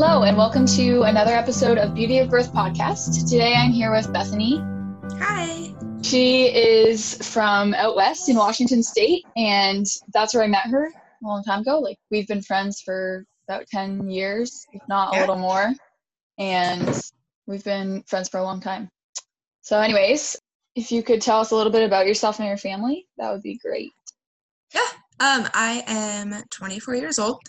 Hello, and welcome to another episode of Beauty of Birth podcast. Today I'm here with Bethany. Hi. She is from out west in Washington State, and that's where I met her a long time ago. Like, we've been friends for about 10 years, if not a little more, and we've been friends for a long time. So, anyways, if you could tell us a little bit about yourself and your family, that would be great. Yeah, um, I am 24 years old.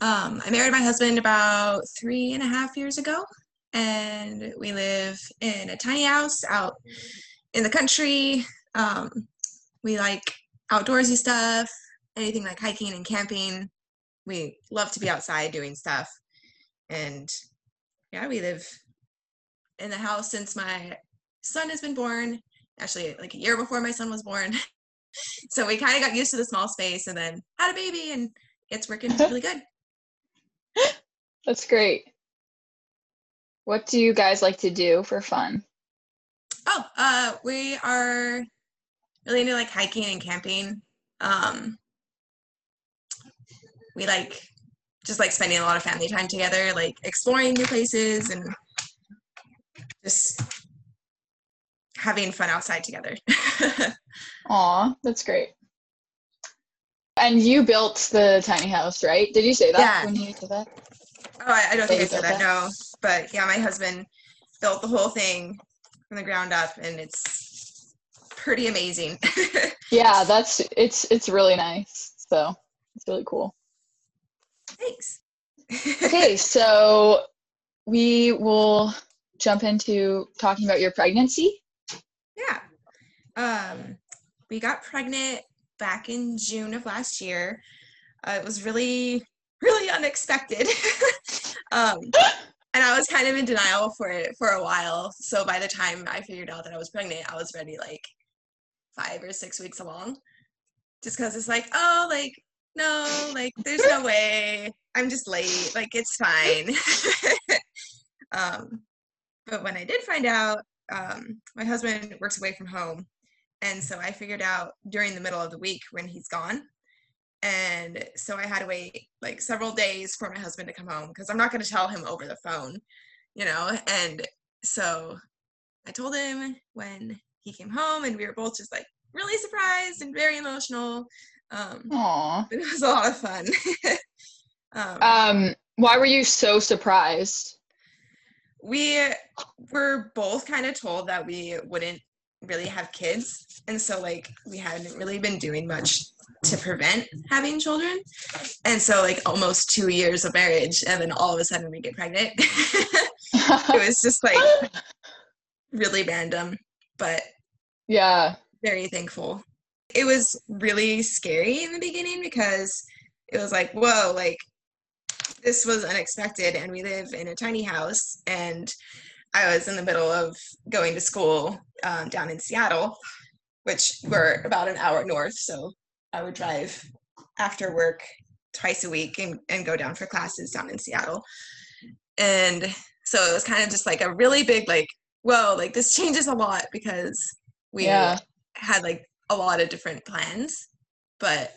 Um, I married my husband about three and a half years ago, and we live in a tiny house out in the country. Um, we like outdoorsy stuff, anything like hiking and camping. We love to be outside doing stuff, and yeah, we live in the house since my son has been born. Actually, like a year before my son was born. so we kind of got used to the small space and then had a baby and it's working really good That's great. What do you guys like to do for fun? oh uh we are really into like hiking and camping um we like just like spending a lot of family time together like exploring new places and just having fun outside together Aw, that's great. And you built the tiny house, right? Did you say that Yeah. when you said that? Oh, I, I don't think I said built that. No, but yeah, my husband built the whole thing from the ground up, and it's pretty amazing. Yeah, that's it's it's really nice. So it's really cool. Thanks. Okay, so we will jump into talking about your pregnancy. yeah. Um, we got pregnant back in June of last year. Uh, it was really, really unexpected. um, and I was kind of in denial for it for a while. So by the time I figured out that I was pregnant, I was already like five or six weeks along. Just because it's like, oh, like, no, like, there's no way. I'm just late. Like, it's fine. um, but when I did find out, um, my husband works away from home. And so I figured out during the middle of the week when he's gone. And so I had to wait like several days for my husband to come home because I'm not going to tell him over the phone, you know? And so I told him when he came home, and we were both just like really surprised and very emotional. Um, Aw. it was a lot of fun. um, Um, why were you so surprised? we were both kind of told that we wouldn't really have kids. And so like we hadn't really been doing much to prevent having children. And so like almost two years of marriage and then all of a sudden we get pregnant. It was just like really random but yeah. very thankful. It was really scary in the beginning because it was like whoa like this was unexpected and we live in a tiny house and i was in the middle of going to school um, down in seattle which we're about an hour north so i would drive after work twice a week and, and go down for classes down in seattle and so it was kind of just like a really big like whoa like this changes a lot because we Yeah. had like a lot of different plans but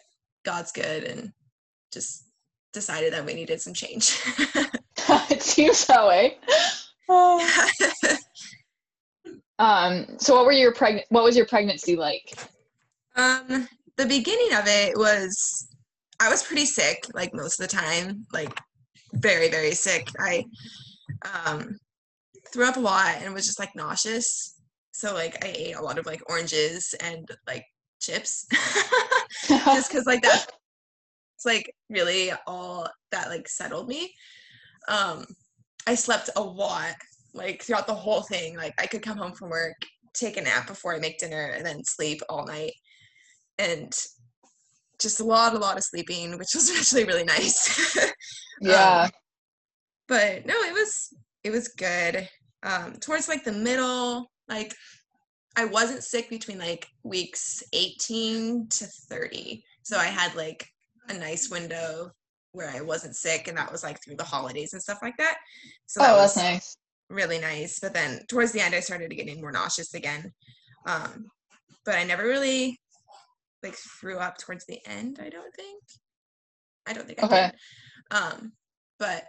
god's good and just decided that we needed some change it seems that way. Um, so what were your pregnant what was your pregnancy like? um the beginning of it was i was pretty sick like most of the time like very very sick. I um threw up a lot and was just like nauseous. So like i ate a lot of like oranges and like chips. Just because like that it's like really all that like settled me. Um i slept a lot like throughout the whole thing like i could come home from work take a nap before i make dinner and then sleep all night. And just a lot a lot of sleeping which was actually really nice. Yeah. but no it was it was good. Um towards like the middle like i wasn't sick between like weeks 18 to 30 so i had like a nice window where i wasn't sick and that was like through the holidays and stuff like that so that oh, was nice. really nice but then towards the end i started getting more nauseous again um but i never really like threw up towards the end i don't think i don't think i Okay. did um but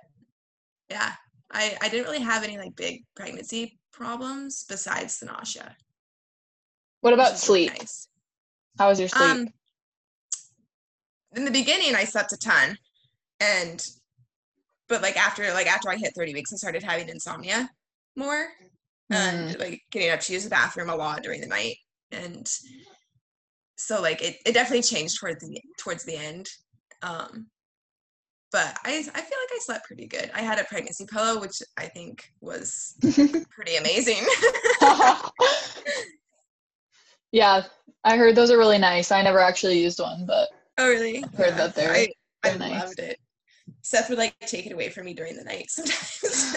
yeah, I I didn't really have any like big pregnancy problems besides the nausea. What about sleep? Nice. How was your sleep? Um, in the beginning, I slept a ton, and but like after like after I hit 30 weeks, I started having insomnia more and like getting up to use the bathroom a lot during the night, and so like it, it definitely changed towards the towards the end. Um, but I I feel like I slept pretty good. I had a pregnancy pillow, which I think was pretty amazing. yeah, I heard those are really nice. I never actually used one, but oh really? heard that they're- I, I nice. loved it. Seth would like take it away from me during the night sometimes.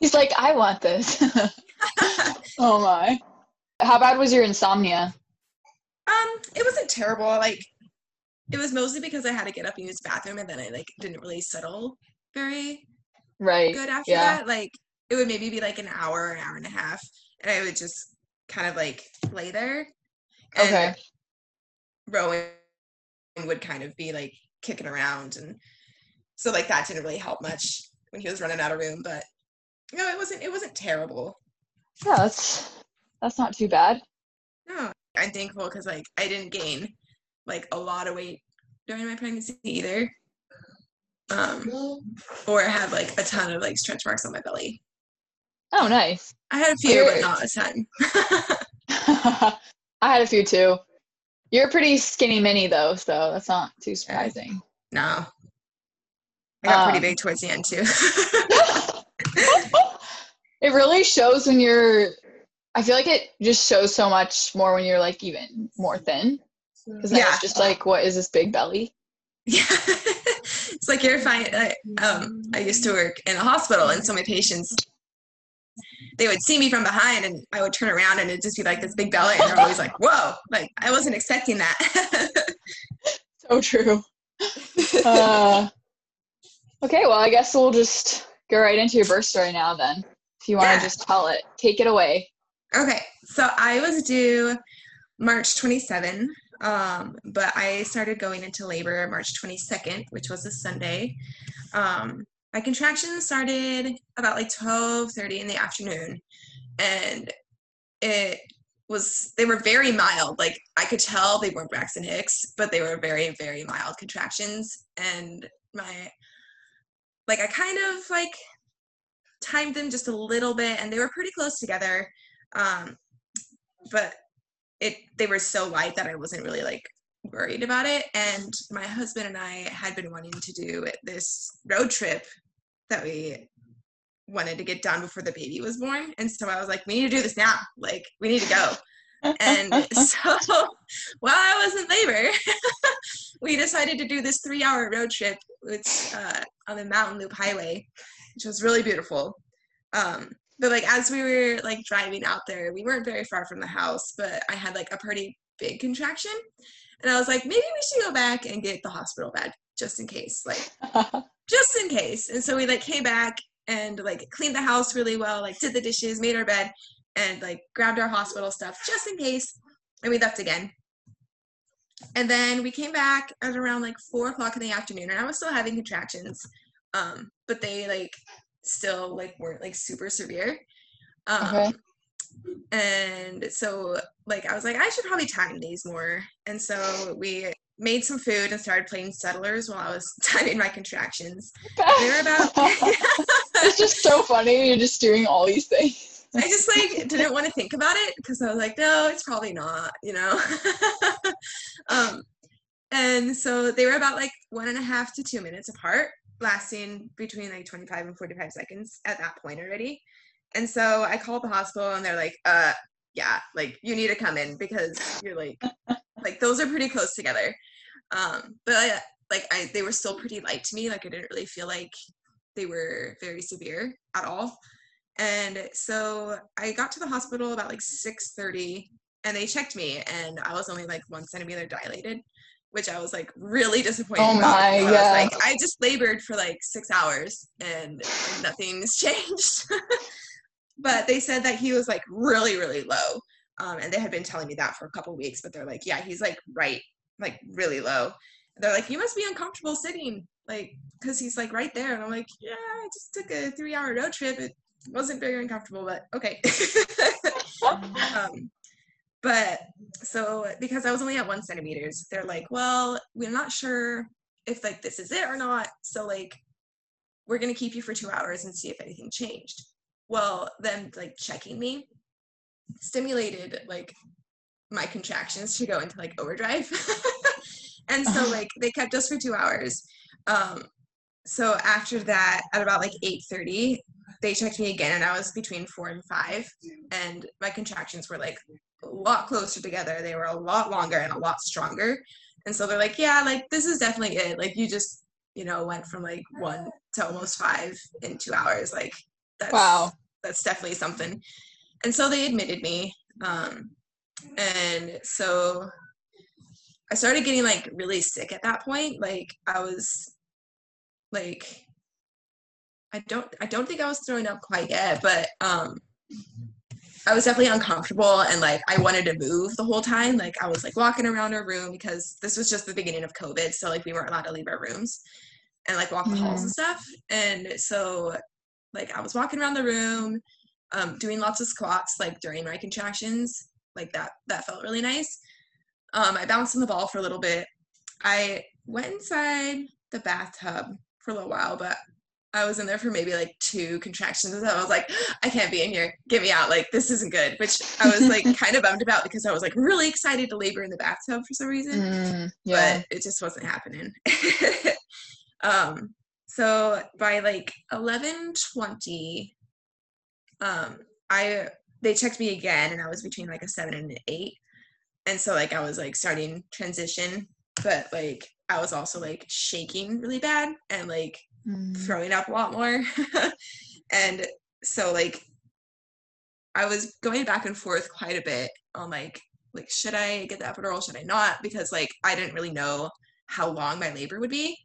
he's like, I want this. oh my. How bad was your insomnia? Um, it wasn't terrible. Like, it was mostly because I had to get up and use the bathroom, and then I like didn't really settle very Right. good after yeah. that. Like, it would maybe be like an hour, an hour and a half, and I would just kind of like lay there. And Okay. Rowan would kind of be like kicking around, and so like that didn't really help much when he was running out of room. But no, it wasn't. It wasn't terrible. Yeah, that's that's not too bad. No, I'm thankful because like I didn't gain like a lot of weight during my pregnancy either. Um, or have like a ton of like stretch marks on my belly. Oh, nice. I had a few, You're- but not a ton. I had a few too. You're a pretty skinny mini though, so that's not too surprising. no, I got pretty Um, big towards the end too. it really shows when you're I feel like it just shows so much more when you're like even more thin. Because Yeah. it's just like, what is this big belly? yeah, it's like you're fine. I, um, I used to work in a hospital, and so my patients. They would see me from behind, and I would turn around, and it'd just be like this big belly, and they're always like, "Whoa!" Like I wasn't expecting that. So true. Uh, okay, well, I guess we'll just go right into your birth story now then. If you want to Yeah. just tell it, take it away. Okay, so I was due March 27, um, but I started going into labor March 22nd, which was a Sunday. Um, my contractions started about like 12:30 in the afternoon, and it was they were very mild. Like I could tell they weren't Braxton Hicks, but they were very very mild contractions, and my like I kind of like timed them just a little bit, and they were pretty close together um but it they were so light that i wasn't really like worried about it and my husband and i had been wanting to do this road trip that we wanted to get done before the baby was born and so i was like we need to do this now. Like we need to go and so while i was in labor we decided to do this three hour road trip it's uh, on the mountain loop highway which was really beautiful. Um, but like as we were like driving out there we weren't very far from the house but i had like a pretty big contraction. And i was like maybe we should go back and get the hospital bed just in case like just in case. And so we like came back and like cleaned the house really well like did the dishes made our bed and like grabbed our hospital stuff just in case and we left again and then we came back at around like four o'clock in the afternoon and i was still having contractions um but they like still like weren't like super severe um Okay. and so like i was like i should probably time these more and so we made some food and started playing settlers while i was timing my contractions they're about it's just so funny. You're just doing all these things. I just like didn't want to think about it because I was like, no, it's probably not, you know. um, and so they were about like one and a half to two minutes apart, lasting between like 25 and 45 seconds at that point already. And so I called the hospital and they're like, uh, yeah, like you need to come in because you're like, like those are pretty close together. Um, but I, like I, they were still pretty light to me. Like I didn't really feel like they were very severe at all. And so I got to the hospital about like 6:30 and they checked me and I was only like one centimeter dilated, which I was like really disappointed. Oh my, because I was like, I just labored for like six hours and like, nothing's changed. but they said that he was like really, really low. Um, and they had been telling me that for a couple weeks, but they're like, yeah, he's like right, like really low. They're like, you must be uncomfortable sitting Like, because he's like right there. And I'm like, yeah, I just took a three hour road trip. It wasn't very uncomfortable, but okay. um, but so because I was only at one centimeters, they're like, well, we're not sure if like this is it or not. So like, we're gonna keep you for two hours and see if anything changed. Well, then like checking me stimulated like my contractions to go into like overdrive. and so like they kept us for two hours. Um, so after that, at about like 8:30, they checked me again, and I was between four and five, and my contractions were like a lot closer together. They were a lot longer and a lot stronger. And so they're like, yeah, like this is definitely it. Like you just, you know, went from like one to almost five in two hours. Like that's Wow. that's definitely something. And so they admitted me. Um, and so I started getting like really sick at that point. Like I was like I don't I don't think I was throwing up quite yet, but um I was definitely uncomfortable and like I wanted to move the whole time. Like I was like walking around our room because this was just the beginning of COVID, so like we weren't allowed to leave our rooms and like walk the halls and stuff. And so like I was walking around the room, um, doing lots of squats like during my contractions. Like that that felt really nice. Um, I bounced on the ball for a little bit. I went inside the bathtub for a little while, but I was in there for maybe like two contractions and I was like, I can't be in here. Get me out. Like this isn't good. Which I was like kind of bummed about because I was like really excited to labor in the bathtub for some reason Mm, yeah. but it just wasn't happening. um, so by like eleven twenty, um, I they checked me again, and I was between like a seven and an eight, and so like I was like starting transition, but like I was also like shaking really bad and like Mm. throwing up a lot more, and so like I was going back and forth quite a bit on like like should I get the epidural, should I not? Because like I didn't really know how long my labor would be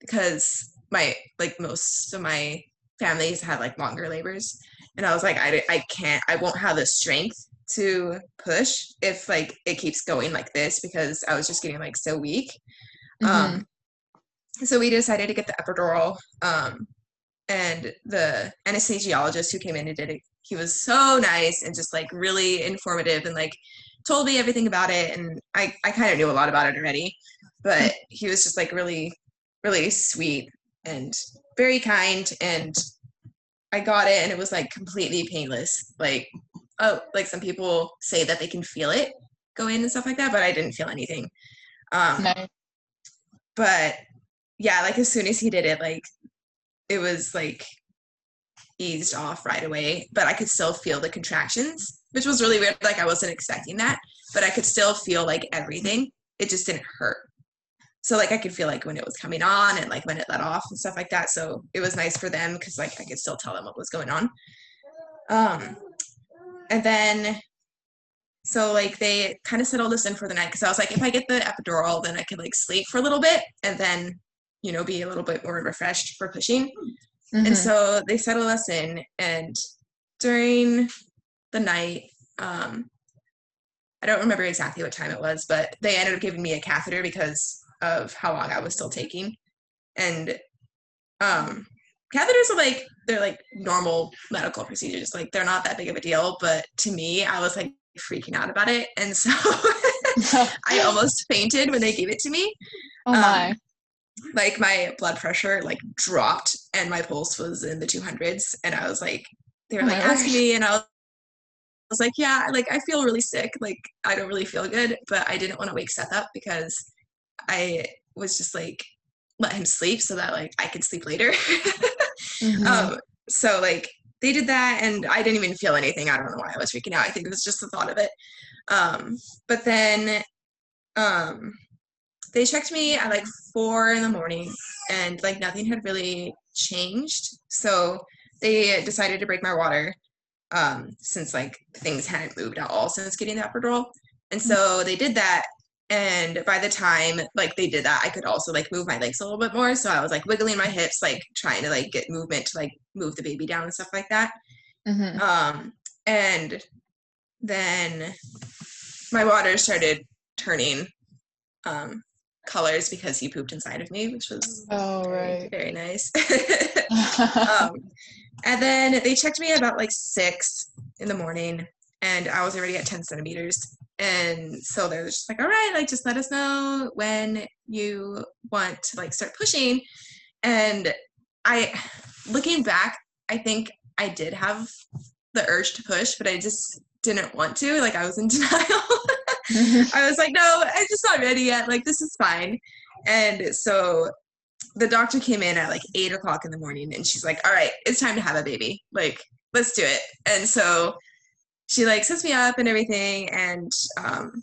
because my like most of my families had like longer labors and I was like I, I can't I won't have the strength to push if like it keeps going like this because I was just getting like so weak. Mhm. Um so we decided to get the epidural um and the anesthesiologist who came in and did it he was so nice and just like really informative and like told me everything about it and i i kind of knew a lot about it already but he was just like really really sweet and very kind and i got it and it was like completely painless like oh like some people say that they can feel it go in and stuff like that but i didn't feel anything um Nice. But yeah like as soon as he did it like it was like eased off right away but i could still feel the contractions which was really weird like i wasn't expecting that but i could still feel like everything. It just didn't hurt. So like i could feel like when it was coming on and like when it let off and stuff like that so it was nice for them because like i could still tell them what was going on. Um and then so like they kind of settled us in for the night because I was like, if I get the epidural, then I could like sleep for a little bit and then, you know, be a little bit more refreshed for pushing. And Mhm. so they settled us in and during the night, um, I don't remember exactly what time it was, but they ended up giving me a catheter because of how long I was still taking. And um catheters are like they're like normal medical procedures. Like they're not that big of a deal, but to me, I was like freaking out about it. And so I almost fainted when they gave it to me. oh my. um, Like my blood pressure like dropped and my pulse was in the 200s. And I was like, they were Oh like asking me, and I was, was like, yeah, like I feel really sick. Like I don't really feel good, but I didn't want to wake Seth up because I was just like, let him sleep so that like I could sleep later. Mhm. um, so like they did that and I didn't even feel anything. I don't know why I was freaking out. I think it was just the thought of it. Um, but then um, they checked me at like four in the morning and like nothing had really changed. So they decided to break my water um, since like things hadn't moved at all since getting the epidural. And so they did that. And by the time like they did that, I could also like move my legs a little bit more. So I was like wiggling my hips, like trying to like get movement to like move the baby down and stuff like that. Mhm. Um, and then my water started turning um, colors because he pooped inside of me, which was Oh very, very nice. um, and then they checked me about like six in the morning, and I was already at 10 centimeters. And so they're just like, all right, like just let us know when you want to like start pushing. And I, looking back, I think I did have the urge to push, but I just didn't want to. Like I was in denial. I was like, no, I'm just not ready yet. Like, this is fine. And so the doctor came in at like eight o'clock in the morning and she's like, all right, it's time to have a baby. Like, let's do it. And so she like sets me up and everything. And um,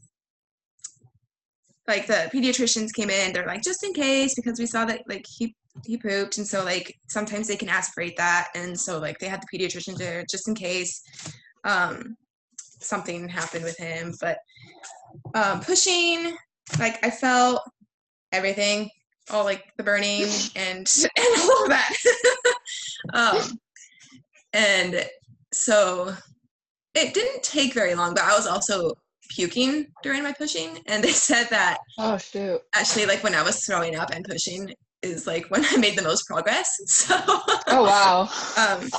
like the pediatricians came in, they're like, just in case, because we saw that like he he pooped and so like sometimes they can aspirate that and so like they had the pediatrician there just in case um something happened with him but um pushing like i felt everything all like the burning and and all of that um and so it didn't take very long but i was also puking during my pushing and they said that oh shoot. actually like when i was throwing up and pushing is like when i made the most progress so Oh wow. um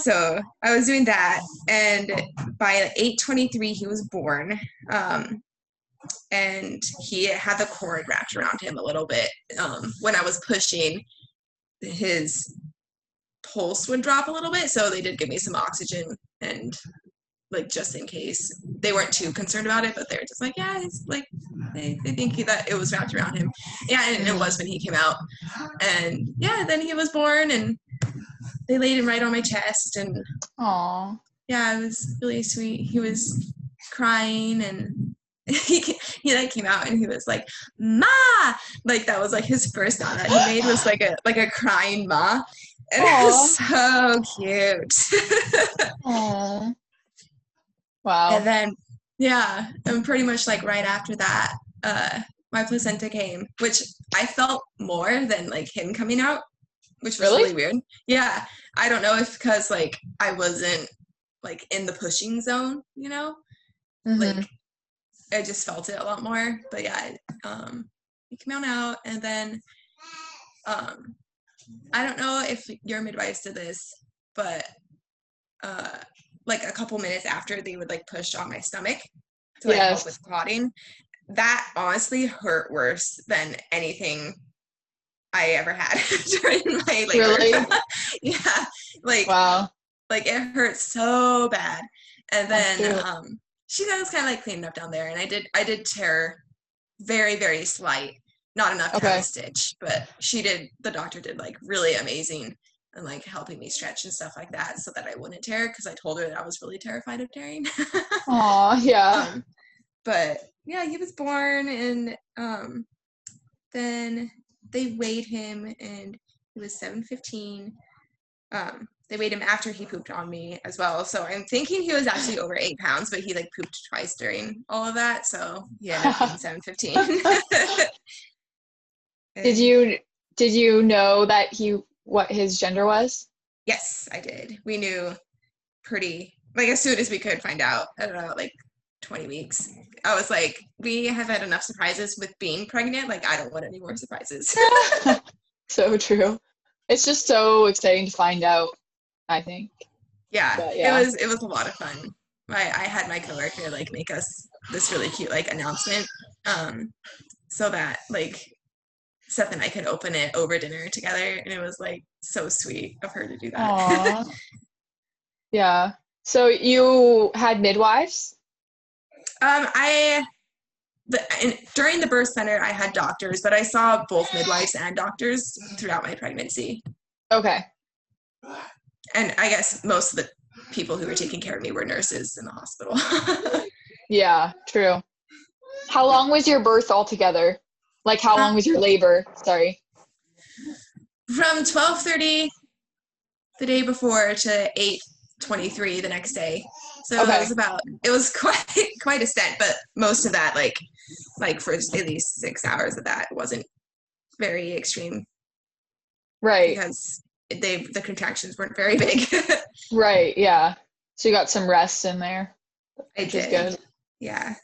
so i was doing that and by 823 he was born um and he had the cord wrapped around him a little bit um when i was pushing his pulse would drop a little bit so they did give me some oxygen and like just in case. They weren't too concerned about it but they were just like yeah it's like they, they think he, that it was wrapped around him. Yeah and it was when he came out. And yeah then he was born and they laid him right on my chest and Aw. yeah it was really sweet. He was crying and he he like came out and he was like ma! Like that was like his first sound that he made was like a like a crying ma it was so cute Wow. and then yeah and pretty much like right after that uh my placenta came which i felt more than like him coming out which was Really? really weird yeah i don't know if because like i wasn't like in the pushing zone you know Mhm. like I just felt it a lot more. But yeah, um, he came out, and then um, I don't know if your midwives did this, but uh, like a couple minutes after, they would like push on my stomach to like Yes. help with clotting. That honestly hurt worse than anything I ever had during my labor. Really? yeah, like wow. like it hurt so bad and then um she was kind of like cleaning up down there and i did i did tear very very slight not enough to have Okay. a stitch but she did the doctor did like really amazing and like helping me stretch and stuff like that so that i wouldn't tear because i told her that i was really terrified of tearing Aw, yeah. um, but yeah he was born and um then they weighed him and he was 715 um they weighed him after he pooped on me as well so i'm thinking he was actually over eight pounds but he like pooped twice during all of that so yeah, up 715 Did you did you know that he what his gender was? yes i did we knew pretty like as soon as we could find out i don't know like 20 weeks i was like we have had enough surprises with being pregnant like i don't want any more surprises so true. It's just so exciting to find out, I think. yeah, But, yeah. it was it was a lot of fun I, I had my coworker like make us this really cute like announcement um so that like Seth and I could open it over dinner together and it was like so sweet of her to do that yeah. So you had midwives? um I the, and during the birth center I had doctors but I saw both midwives and doctors throughout my pregnancy Okay. and I guess most of the people who were taking care of me were nurses in the hospital Yeah, true. How long was your birth altogether? Like how long was your labor? Sorry. from 12:30 the day before to 8:23 the next day. So Okay. it was about it was quite quite a stint, but most of that like like for at least 6 hours of that wasn't very extreme Right. because they the contractions weren't very big. Right. Yeah. So you got some rest in there, I did. good. Yeah.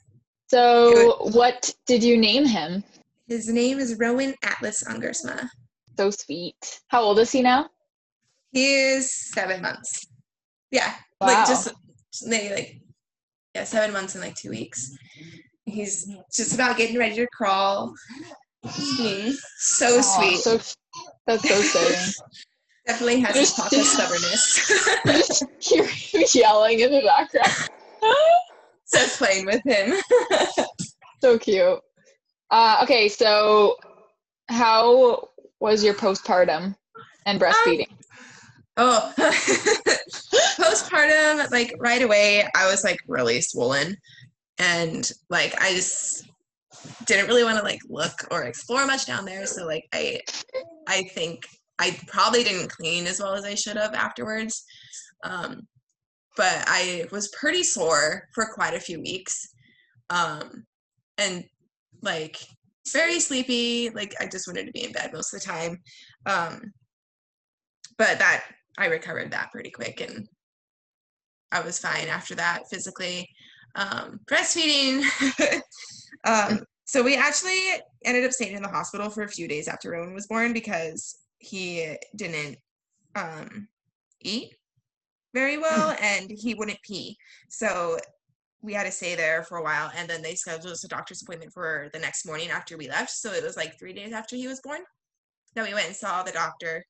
So what did you name him? His name is Rowan Atlas Ungersma. So sweet. How old is he now? He is seven months. Yeah, Wow. like just maybe like yeah, seven months and like two weeks. He's just about getting ready to crawl. He's so Aw, sweet. So, that's so exciting. Definitely has his stubbornness. Just hear him yelling in the background. Just playing with him. so cute. Uh, okay, so how was your postpartum and breastfeeding? Oh, postpartum, like right away, I was like really swollen, and like I just didn't really want to like look or explore much down there. So like I, I think I probably didn't clean as well as I should have afterwards. Um, but I was pretty sore for quite a few weeks, um, and like very sleepy. Like I just wanted to be in bed most of the time. Um, but that I recovered that pretty quick and I was fine after that physically. Um, breastfeeding. um, so we actually ended up staying in the hospital for a few days after Rowan was born because he didn't um, eat very well and he wouldn't pee. So we had to stay there for a while and then they scheduled us a doctor's appointment for the next morning after we left. So it was like three days after he was born that we went and saw the doctor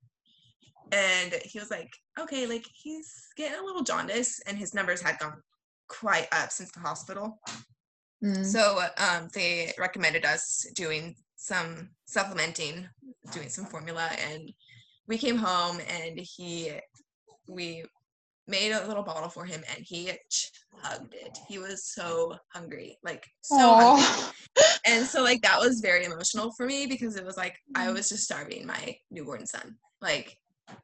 and he was like okay like he's getting a little jaundice and his numbers had gone quite up since the hospital Mm. so um, they recommended us doing some supplementing doing some formula and we came home and he we made a little bottle for him and he chugged it. He was so hungry like so hungry. And so like that was very emotional for me because it was like I was just starving my newborn son. Like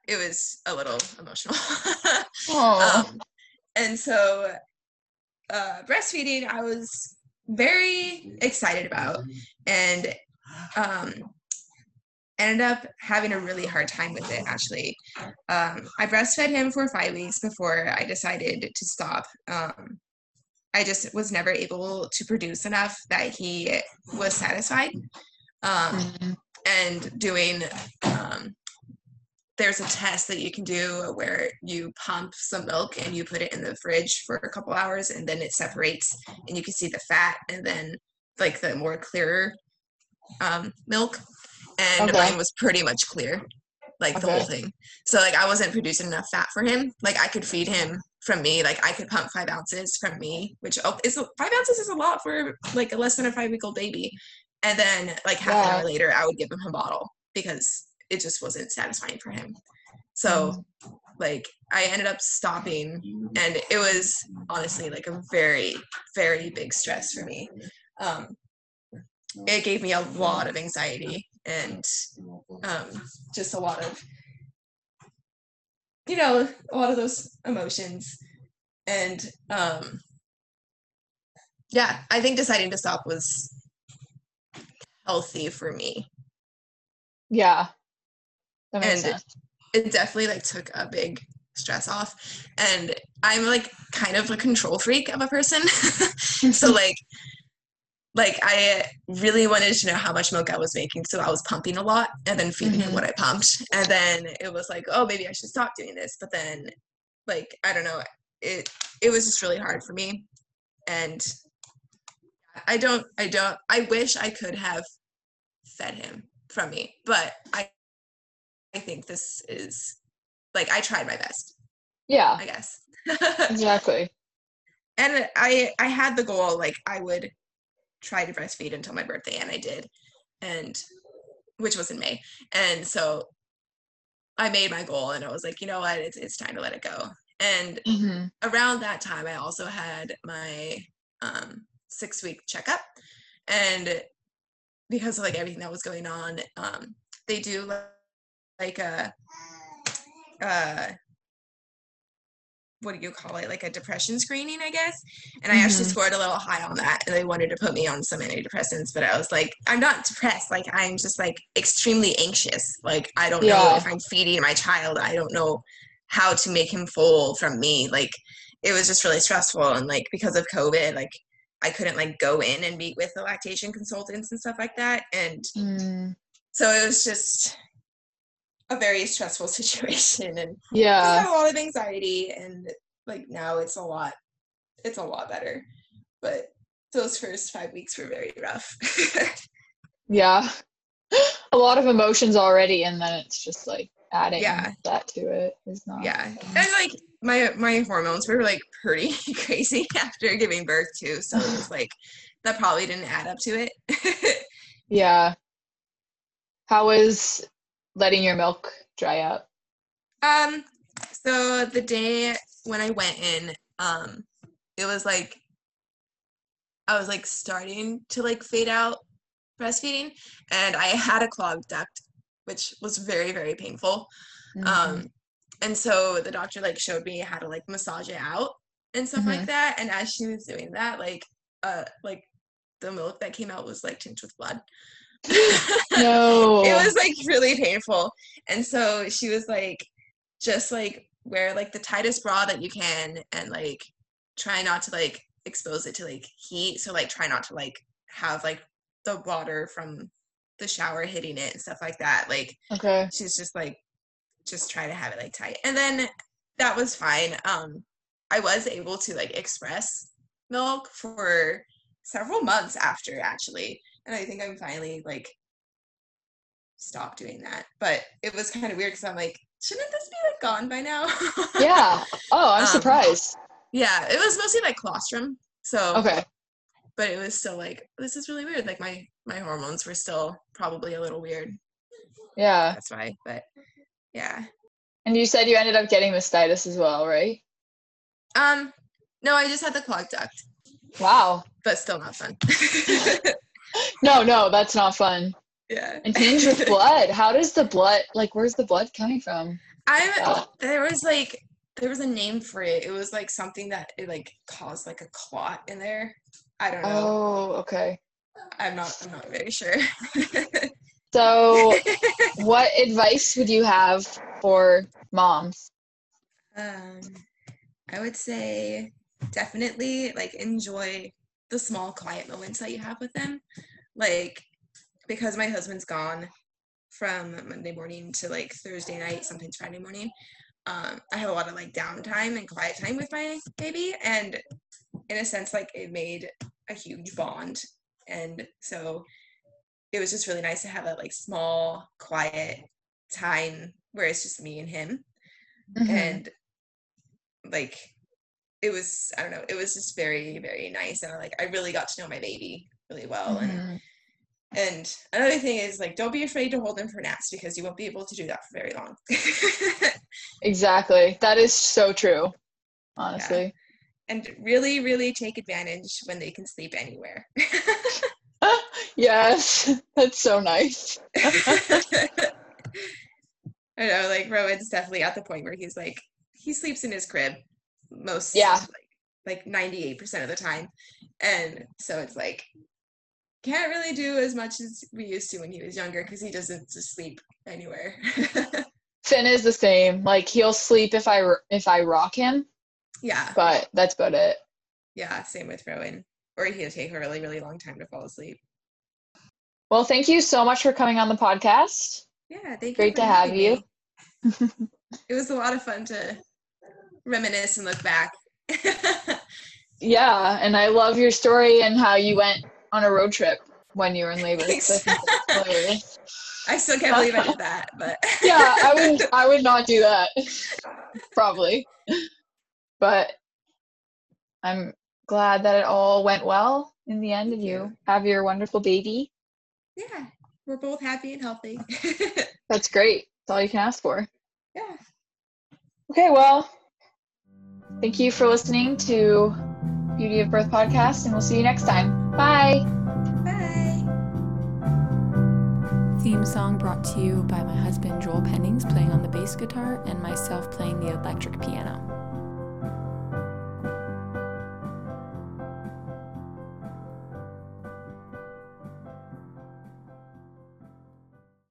it was a little emotional. Um, and so uh, breastfeeding I was very excited about. And um, ended up having a really hard time with it actually. Um, I breastfed him for five weeks before I decided to stop. Um, I just was never able to produce enough that he was satisfied. Um, Mm. and doing um, there's a test that you can do where you pump some milk and you put it in the fridge for a couple hours and then it separates and you can see the fat and then like the more clearer um, milk and Okay. mine was pretty much clear like the whole thing. So like i wasn't producing enough fat for him. Like i could feed him from me. Like i could pump five ounces from me which oh, is five ounces is a lot for like a less than a five week old baby. And then like half an hour later i would give him a bottle because it just wasn't satisfying for him. So like i ended up stopping and it was honestly like a very very big stress for me. Um it gave me a lot of anxiety and um just a lot of you know a lot of those emotions and um yeah i think deciding to stop was healthy for me Yeah. And- sense. it definitely like took a big stress off and i'm like kind of a control freak of a person so like like i really wanted to know how much milk i was making so i was pumping a lot and then feeding him Mhm. what i pumped and then it was like oh maybe i should stop doing this but then like i don't know it it was just really hard for me and i don't i don't i wish i could have fed him from me but i i think this is like i tried my best yeah, i guess exactly. and i i had the goal like i would try to breastfeed until my birthday and i did and which was in may and so i made my goal and i was like you know what? It's, it's time to let it go. And hmm around that time i also had my um six week checkup and because of like everything that was going on um they do like, like a uh what do you call it like a depression screening i guess and i actually Mhm. scored a little high on that and they wanted to put me on some antidepressants but i was like i'm not depressed like i'm just like extremely anxious like i don't know if i'm feeding my child i don't know how to make him full from me like it was just really stressful and like because of covid like I couldn't like go in and meet with the lactation consultants and stuff like that. And Mm, so it was just a very stressful situation and I yeah. a lot of anxiety and like now it's a lot it's a lot better. But those first five weeks were very rough. Yeah. A lot of emotions already, and then it's just like adding Yeah. that to it is not. yeah. And like my my hormones were like pretty crazy after giving birth too. So it was like that probably didn't add up to it. Yeah. How was letting your milk dry out? Um, so the day when I went in, um, it was like I was like starting to like fade out breastfeeding, and I had a clogged duct, which was very very painful. Mhm. Um, and so the doctor like showed me how to like massage it out and stuff like Mhm. that. And as she was doing that, like uh, like the milk that came out was like tinged with blood. no. it was like really painful. And so she was like just like wear like the tightest bra that you can and like try not to like expose it to like heat. So like try not to like have like the water from the shower hitting it and stuff like that. Like okay. she's just like just try to have it like tight. And then that was fine. Um i was able to like express milk for several months after actually and i think i'm finally like stopped doing that but it was kind of weird because i'm like shouldn't this be like gone by now Yeah. Oh, I'm Um, surprised. yeah it was mostly like colostrum so Okay. but it was still like this is really weird like my my hormones were still probably a little weird Yeah. that's why but yeah And you said you ended up getting mastitis as well, right? um no i just had the clogged duct Wow. but still not fun. No, no, that's not fun. yeah. And tinged with blood. How does the blood like where's the blood coming from? I Yeah. there was like there was a name for it. It was like something that it like caused like a clot in there. I don't know. Oh, okay. I'm not I'm not very sure. So what advice would you have for moms? um I would say definitely like enjoy the small quiet moments that you have with them. Like because my husband's gone from Monday morning to like Thursday night, sometimes Friday morning. Um, I have a lot of like downtime and quiet time with my baby, and in a sense, like it made a huge bond. And so it was just really nice to have that like small, quiet time where it's just me and him. Mhm. And like it was, I don't know, it was just very, very nice. And like I really got to know my baby really well. And Mhm. and another thing is like don't be afraid to hold them for naps because you won't be able to do that for very long. Exactly. That is so true. Honestly. and really, really take advantage when they can sleep anywhere. yes. That's so nice. I know, like Rowan's definitely at the point where he's like he sleeps in his crib most Yeah. like like 98% of the time. And so it's like can't really do as much as we used to when he was younger because he doesn't just sleep anywhere. Finn is the same. Like he'll sleep if i if I rock him, yeah. but that's about it. Yeah, same with Rowan. Or he'll take a really, really long time to fall asleep. Well, thank you so much for coming on the podcast. Yeah, thank you. Great to have having you. it was a lot of fun to reminisce and look back. Yeah, and I love your story and how you went on a road trip when you were in labor. So I think that's hilarious. I still can't believe I did that, but yeah, I would I would not do that. Probably. But I'm glad that it all went well in the end and you. have your wonderful baby. yeah, we're both happy and healthy. That's great. That's all you can ask for. yeah. Okay, well, thank you for listening to Beauty of Birth podcast and we'll see you next time. Bye. Bye. Theme song brought to you by my husband Joel Pennings playing on the bass guitar and myself playing the electric piano.